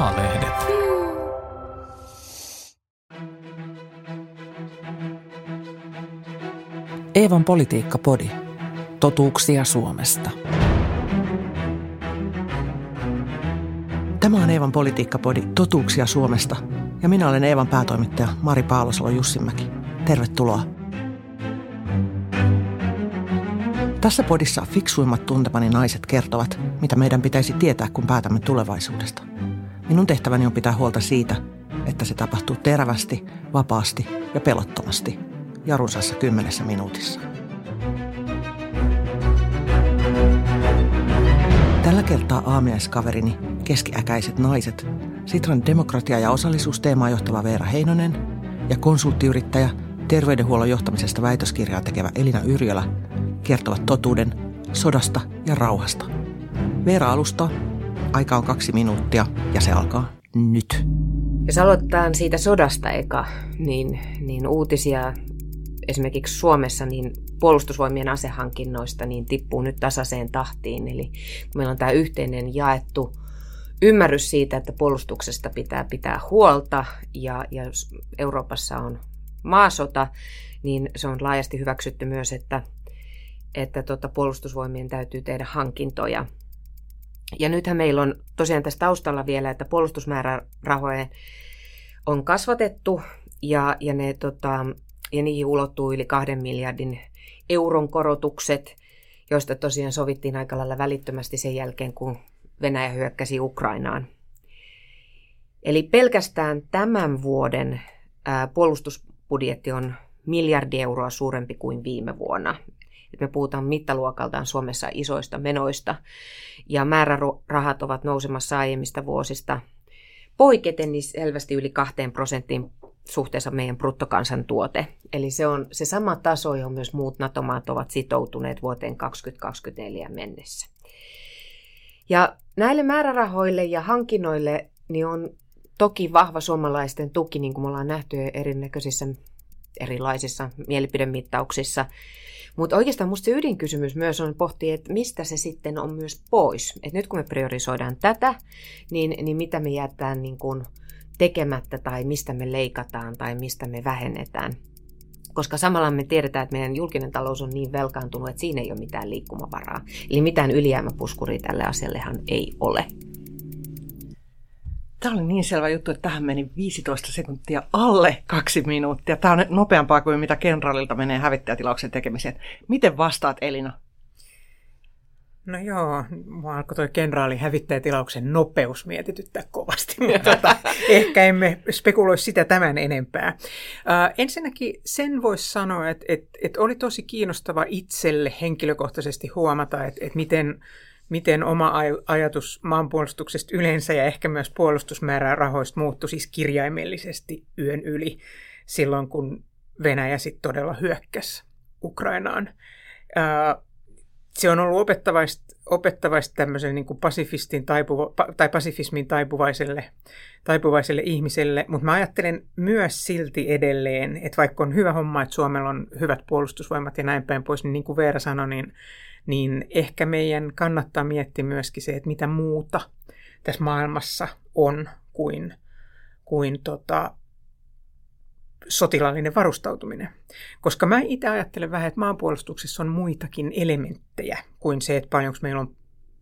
A-lehdet. Eevan politiikka-podi. Totuuksia Suomesta. Tämä on Eevan politiikka-podi Totuuksia Suomesta ja minä olen Eevan päätoimittaja Mari Paalosalo Jussinmäki. Tervetuloa. Tässä podissa fiksuimmat tuntemani naiset kertovat, mitä meidän pitäisi tietää, kun päätämme tulevaisuudesta. Minun tehtäväni on pitää huolta siitä, että se tapahtuu terävästi, vapaasti ja pelottomasti – ja runsassa kymmenessä minuutissa. Tällä kertaa aamiaiskaverini, keskiäkäiset naiset, Sitran demokratia- ja osallisuusteemaa johtava Veera Heinonen ja konsulttiyrittäjä, terveydenhuollon johtamisesta väitöskirjaa tekevä Elina Yrjölä kertovat totuuden sodasta ja rauhasta. Veera alustaa. Aika on kaksi minuuttia ja se alkaa nyt. Jos aloitetaan siitä sodasta eka, niin, niin uutisia esimerkiksi Suomessa niin puolustusvoimien asehankinnoista niin tippuu nyt tasaiseen tahtiin. Eli meillä on tämä yhteinen jaettu ymmärrys siitä, että puolustuksesta pitää pitää huolta ja, ja Euroopassa on maasota, niin se on laajasti hyväksytty myös, että, että tota, puolustusvoimien täytyy tehdä hankintoja. Ja nythän meillä on tosiaan tässä taustalla vielä, että puolustusmäärärahoja on kasvatettu ja, ja ne tota, ja niihin ulottuu yli kahden miljardin euron korotukset, joista tosiaan sovittiin aika lailla välittömästi sen jälkeen, kun Venäjä hyökkäsi Ukrainaan. Eli pelkästään tämän vuoden puolustusbudjetti on miljardi euroa suurempi kuin viime vuonna. Me puhutaan mittaluokaltaan Suomessa isoista menoista, ja määrärahat ovat nousemassa aiemmista vuosista poiketen niin selvästi yli kahteen prosenttiin suhteessa meidän bruttokansantuote. Eli se on se sama taso, johon myös muut NATO-maat ovat sitoutuneet vuoteen 2024 mennessä. Ja näille määrärahoille ja hankinnoille niin on toki vahva suomalaisten tuki, niin kuin me ollaan nähty erinäköisissä erilaisissa mielipidemittauksissa. Mutta oikeastaan minusta se ydinkysymys myös on pohtia, että mistä se sitten on myös pois. Et nyt kun me priorisoidaan tätä, niin, niin mitä me jätetään niin kuin tekemättä tai mistä me leikataan tai mistä me vähennetään. Koska samalla me tiedetään, että meidän julkinen talous on niin velkaantunut, että siinä ei ole mitään liikkumavaraa. Eli mitään ylijäämäpuskuria tälle asiallehan ei ole. Tämä oli niin selvä juttu, että tähän meni 15 sekuntia alle kaksi minuuttia. Tämä on nopeampaa kuin mitä kenraalilta menee hävittäjätilauksen tekemiseen. Miten vastaat Elina? No joo, mua alkoi tuo kenraali hävittäjätilauksen nopeus mietityttää kovasti, mutta tota, ehkä emme spekuloi sitä tämän enempää. Uh, ensinnäkin sen voisi sanoa, että, että, että oli tosi kiinnostava itselle henkilökohtaisesti huomata, että, että miten, miten oma ajatus maanpuolustuksesta yleensä ja ehkä myös puolustusmäärärahoista muuttui siis kirjaimellisesti yön yli silloin, kun Venäjä sitten todella hyökkäsi Ukrainaan. Se on ollut opettavaista, opettavaista tämmöisen niin kuin pasifistin taipuva, tai pasifismin taipuvaiselle, taipuvaiselle ihmiselle, mutta mä ajattelen myös silti edelleen, että vaikka on hyvä homma, että Suomella on hyvät puolustusvoimat ja näin päin pois, niin niin kuin Veera sanoi, niin, niin ehkä meidän kannattaa miettiä myöskin se, että mitä muuta tässä maailmassa on kuin, kuin tota, sotilaallinen varustautuminen. Koska mä itse ajattelen vähän, että maanpuolustuksessa on muitakin elementtejä kuin se, että paljonko meillä on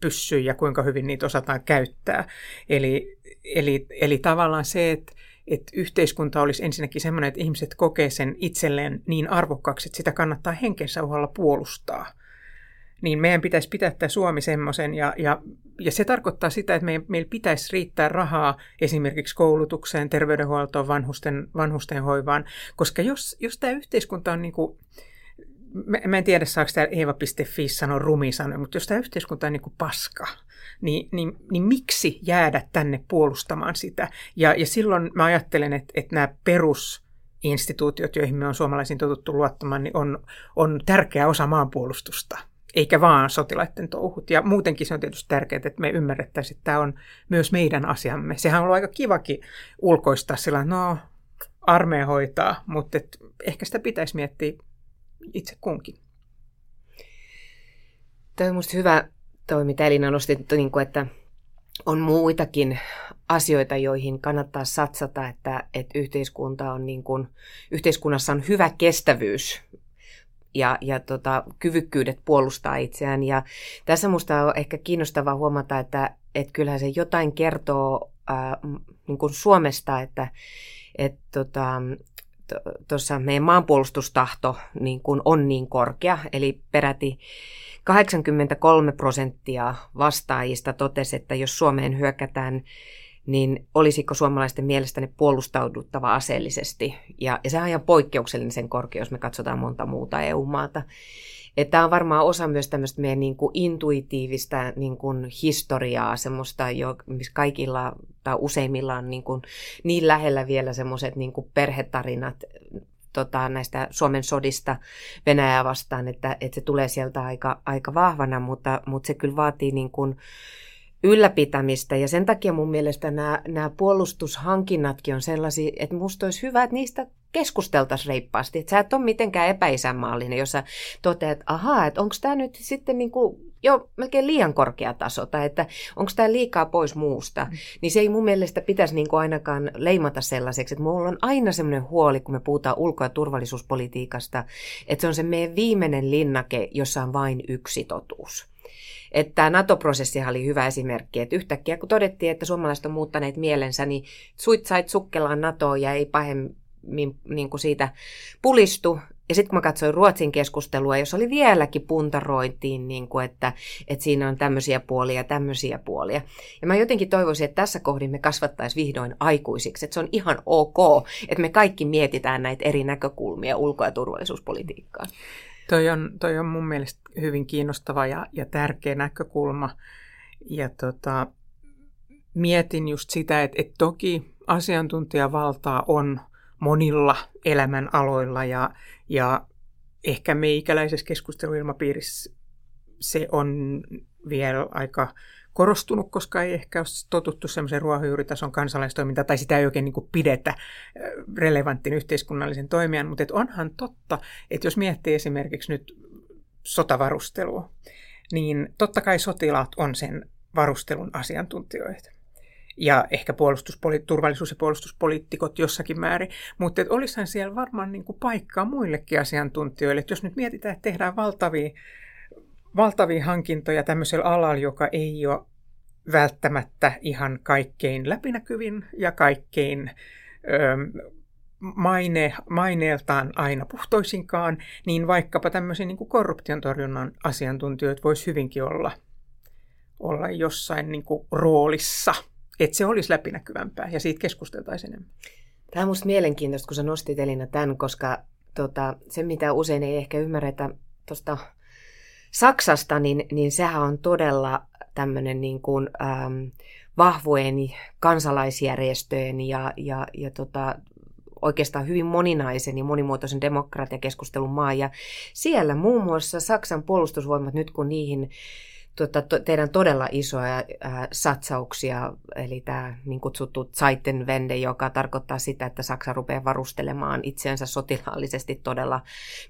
pyssyjä ja kuinka hyvin niitä osataan käyttää. Eli, eli, eli tavallaan se, että, että yhteiskunta olisi ensinnäkin sellainen, että ihmiset kokee sen itselleen niin arvokkaaksi, että sitä kannattaa henkensä uhalla puolustaa – niin meidän pitäisi pitää tämä Suomi semmoisen, ja, ja, ja se tarkoittaa sitä, että meidän, meillä pitäisi riittää rahaa esimerkiksi koulutukseen, terveydenhuoltoon, vanhusten, vanhusten hoivaan, koska jos, jos tämä yhteiskunta on niin kuin, mä, mä en tiedä saako tämä Eeva.fi sanoa rumi sanoa, mutta jos tämä yhteiskunta on niin kuin paska, niin, niin, niin miksi jäädä tänne puolustamaan sitä? Ja, ja silloin mä ajattelen, että, että nämä perus instituutiot, joihin me on suomalaisiin totuttu luottamaan, niin on, on tärkeä osa maanpuolustusta eikä vaan sotilaiden touhut. Ja muutenkin se on tietysti tärkeää, että me ymmärrettäisiin, että tämä on myös meidän asiamme. Sehän on ollut aika kivakin ulkoistaa sillä, no armeija hoitaa, mutta et ehkä sitä pitäisi miettiä itse kunkin. Tämä on minusta hyvä toi, mitä Elina nosti, niin kuin, että, on muitakin asioita, joihin kannattaa satsata, että, että yhteiskunta on niin kuin, yhteiskunnassa on hyvä kestävyys ja, ja tota, kyvykkyydet puolustaa itseään. Ja tässä minusta on ehkä kiinnostavaa huomata, että, että kyllähän se jotain kertoo ää, niin kuin Suomesta, että et, tota, tuossa meidän maanpuolustustahto niin kuin on niin korkea, eli peräti 83 prosenttia vastaajista totesi, että jos Suomeen hyökätään, niin olisiko suomalaisten mielestä ne puolustauduttava aseellisesti. Ja, ja se on ihan poikkeuksellinen sen korkea, jos me katsotaan monta muuta EU-maata. Tämä on varmaan osa myös tämmöistä meidän niin kuin intuitiivista niin kuin historiaa, semmoista, jo, missä kaikilla tai useimmilla on niin, kuin niin lähellä vielä semmoiset niin kuin perhetarinat tota, näistä Suomen sodista Venäjää vastaan, että, että se tulee sieltä aika, aika vahvana, mutta, mutta se kyllä vaatii niin kuin ylläpitämistä. Ja sen takia mun mielestä nämä, nämä puolustushankinnatkin on sellaisia, että musta olisi hyvä, että niistä keskusteltaisiin reippaasti. Että sä et ole mitenkään epäisänmaallinen, jos sä toteat, että ahaa, että onko tämä nyt sitten niin kuin jo melkein liian korkea taso, tai että onko tämä liikaa pois muusta, mm. niin se ei mun mielestä pitäisi niin kuin ainakaan leimata sellaiseksi, että mulla on aina semmoinen huoli, kun me puhutaan ulko- ja turvallisuuspolitiikasta, että se on se meidän viimeinen linnake, jossa on vain yksi totuus. Että tämä NATO-prosessi oli hyvä esimerkki, että yhtäkkiä kun todettiin, että suomalaiset on muuttaneet mielensä, niin suit sait sukkelaan NATOon ja ei pahemmin niin kuin siitä pulistu. Ja sitten kun mä katsoin Ruotsin keskustelua, jos oli vieläkin puntarointiin, niin kuin että, että siinä on tämmöisiä puolia ja tämmöisiä puolia. Ja mä jotenkin toivoisin, että tässä kohdin me kasvattaisiin vihdoin aikuisiksi. Että se on ihan ok, että me kaikki mietitään näitä eri näkökulmia ulko- ja turvallisuuspolitiikkaan. Toi on, toi on mun mielestä hyvin kiinnostava ja, ja tärkeä näkökulma. Ja tota, mietin just sitä, että, että toki asiantuntijavaltaa on monilla elämänaloilla ja, ja ehkä meikäläisessä keskusteluilmapiirissä se on vielä aika korostunut, koska ei ehkä ole totuttu semmoisen ruohonjuuritason kansalaistoiminta tai sitä ei oikein niin pidetä relevanttin yhteiskunnallisen toimijan, mutta onhan totta, että jos miettii esimerkiksi nyt sotavarustelua, niin totta kai sotilaat on sen varustelun asiantuntijoita. Ja ehkä puolustuspoli- turvallisuus- ja puolustuspoliitikot jossakin määrin, mutta olisihan siellä varmaan niin kuin paikkaa muillekin asiantuntijoille. että jos nyt mietitään, että tehdään valtavia valtavia hankintoja tämmöisellä alalla, joka ei ole välttämättä ihan kaikkein läpinäkyvin ja kaikkein ö, maine, maineeltaan aina puhtoisinkaan, niin vaikkapa tämmöisiä niin korruption torjunnan asiantuntijoita voisi hyvinkin olla, olla jossain niin kuin roolissa, että se olisi läpinäkyvämpää ja siitä keskusteltaisiin enemmän. Tämä on minusta mielenkiintoista, kun sä nostit Elina tämän, koska tota, se, mitä usein ei ehkä ymmärretä tuosta Saksasta, niin, niin sehän on todella tämmöinen niin kuin, ähm, vahvojen kansalaisjärjestöjen ja, ja, ja tota, oikeastaan hyvin moninaisen ja monimuotoisen demokratiakeskustelun maa. Ja siellä muun muassa Saksan puolustusvoimat, nyt kun niihin tuota, to, teidän todella isoja ää, satsauksia, eli tämä niin kutsuttu Zeitenwende, joka tarkoittaa sitä, että Saksa rupeaa varustelemaan itseänsä sotilaallisesti todella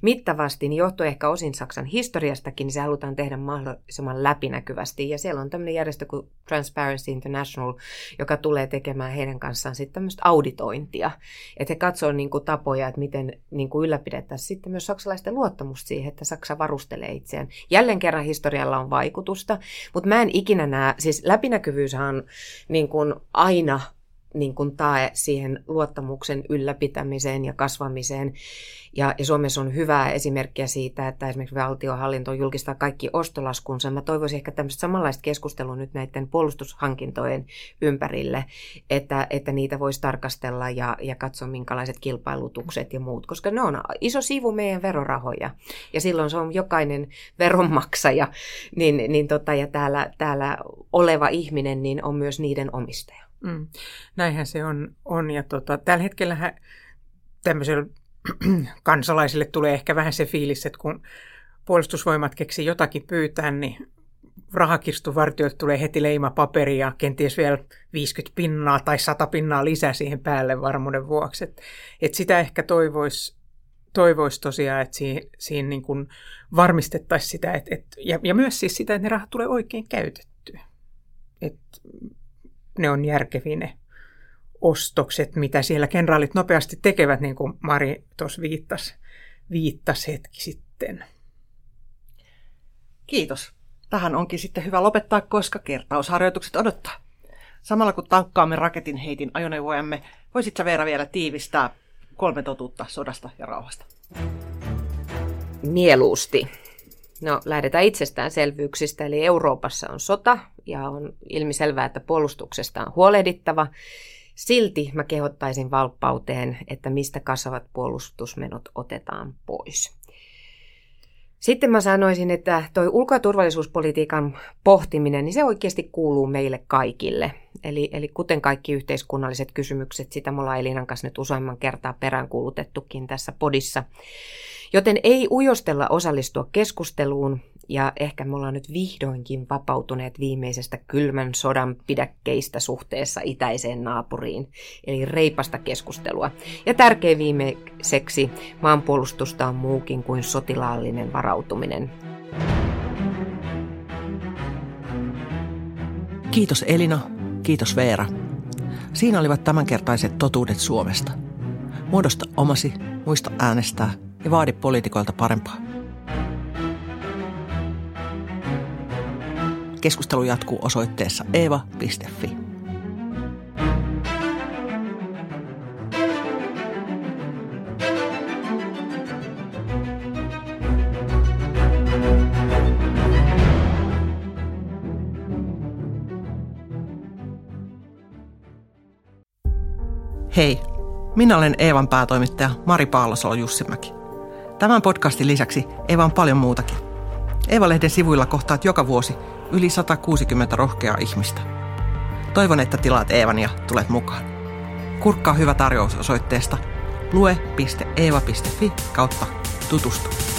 mittavasti, niin johtuu ehkä osin Saksan historiastakin, niin se halutaan tehdä mahdollisimman läpinäkyvästi. Ja siellä on tämmöinen järjestö kuin Transparency International, joka tulee tekemään heidän kanssaan sitten tämmöistä auditointia, että he katsoo niin kuin, tapoja, että miten niin kuin ylläpidettäisiin sitten myös saksalaisten luottamusta siihen, että Saksa varustelee itseään. Jälleen kerran historialla on vaikutus vaikutusta, mutta mä en ikinä näe, siis läpinäkyvyys on niin kuin aina niin kuin tae siihen luottamuksen ylläpitämiseen ja kasvamiseen. Ja, ja Suomessa on hyvää esimerkkiä siitä, että esimerkiksi valtiohallinto julkistaa kaikki ostolaskunsa. Mä toivoisin ehkä tämmöistä samanlaista keskustelua nyt näiden puolustushankintojen ympärille, että, että niitä voisi tarkastella ja, ja katsoa minkälaiset kilpailutukset ja muut, koska ne on iso sivu meidän verorahoja. Ja silloin se on jokainen veronmaksaja niin, niin tota, ja täällä, täällä oleva ihminen niin on myös niiden omistaja. Mm. Näinhän se on. on. Ja tota, tällä hetkellä tämmöisellä kansalaisille tulee ehkä vähän se fiilis, että kun puolustusvoimat keksii jotakin pyytää, niin rahakirstuvartijoilta tulee heti leima paperi ja kenties vielä 50 pinnaa tai 100 pinnaa lisää siihen päälle varmuuden vuoksi. Et, et sitä ehkä toivoisi toivois tosiaan, että siinä, siinä niin varmistettaisiin sitä, et, et, ja, ja myös siis sitä, että ne rahat tulee oikein käytettyä. että ne on järkeviä ne ostokset, mitä siellä kenraalit nopeasti tekevät, niin kuin Mari tuossa viittasi, viittasi hetki sitten. Kiitos. Tähän onkin sitten hyvä lopettaa, koska kertausharjoitukset odottaa. Samalla kun tankkaamme raketin heitin ajoneuvojamme, voisit sä Veera vielä tiivistää kolme totuutta sodasta ja rauhasta? Mieluusti. No, lähdetään itsestäänselvyyksistä, eli Euroopassa on sota ja on ilmiselvää, että puolustuksesta on huolehdittava. Silti mä kehottaisin valppauteen, että mistä kasvavat puolustusmenot otetaan pois. Sitten mä sanoisin, että toi ulko- ja turvallisuuspolitiikan pohtiminen, niin se oikeasti kuuluu meille kaikille. Eli, eli kuten kaikki yhteiskunnalliset kysymykset, sitä me ollaan Elinan kanssa nyt useamman kertaa peräänkuulutettukin tässä podissa. Joten ei ujostella osallistua keskusteluun, ja ehkä me ollaan nyt vihdoinkin vapautuneet viimeisestä kylmän sodan pidäkkeistä suhteessa itäiseen naapuriin, eli reipasta keskustelua. Ja tärkein viimeiseksi, maanpuolustusta on muukin kuin sotilaallinen varautuminen. Kiitos Elina, kiitos Veera. Siinä olivat tämänkertaiset totuudet Suomesta. Muodosta omasi, muista äänestää ja vaadi poliitikoilta parempaa. Keskustelu jatkuu osoitteessa eeva.fi. Hei, minä olen Eevan päätoimittaja Mari Paalosolo Jussimäki. Tämän podcastin lisäksi Eeva on paljon muutakin. Eeva-lehden sivuilla kohtaat joka vuosi yli 160 rohkeaa ihmistä. Toivon, että tilaat Eevan ja tulet mukaan. Kurkkaa hyvä tarjous osoitteesta lue.eeva.fi kautta tutustu.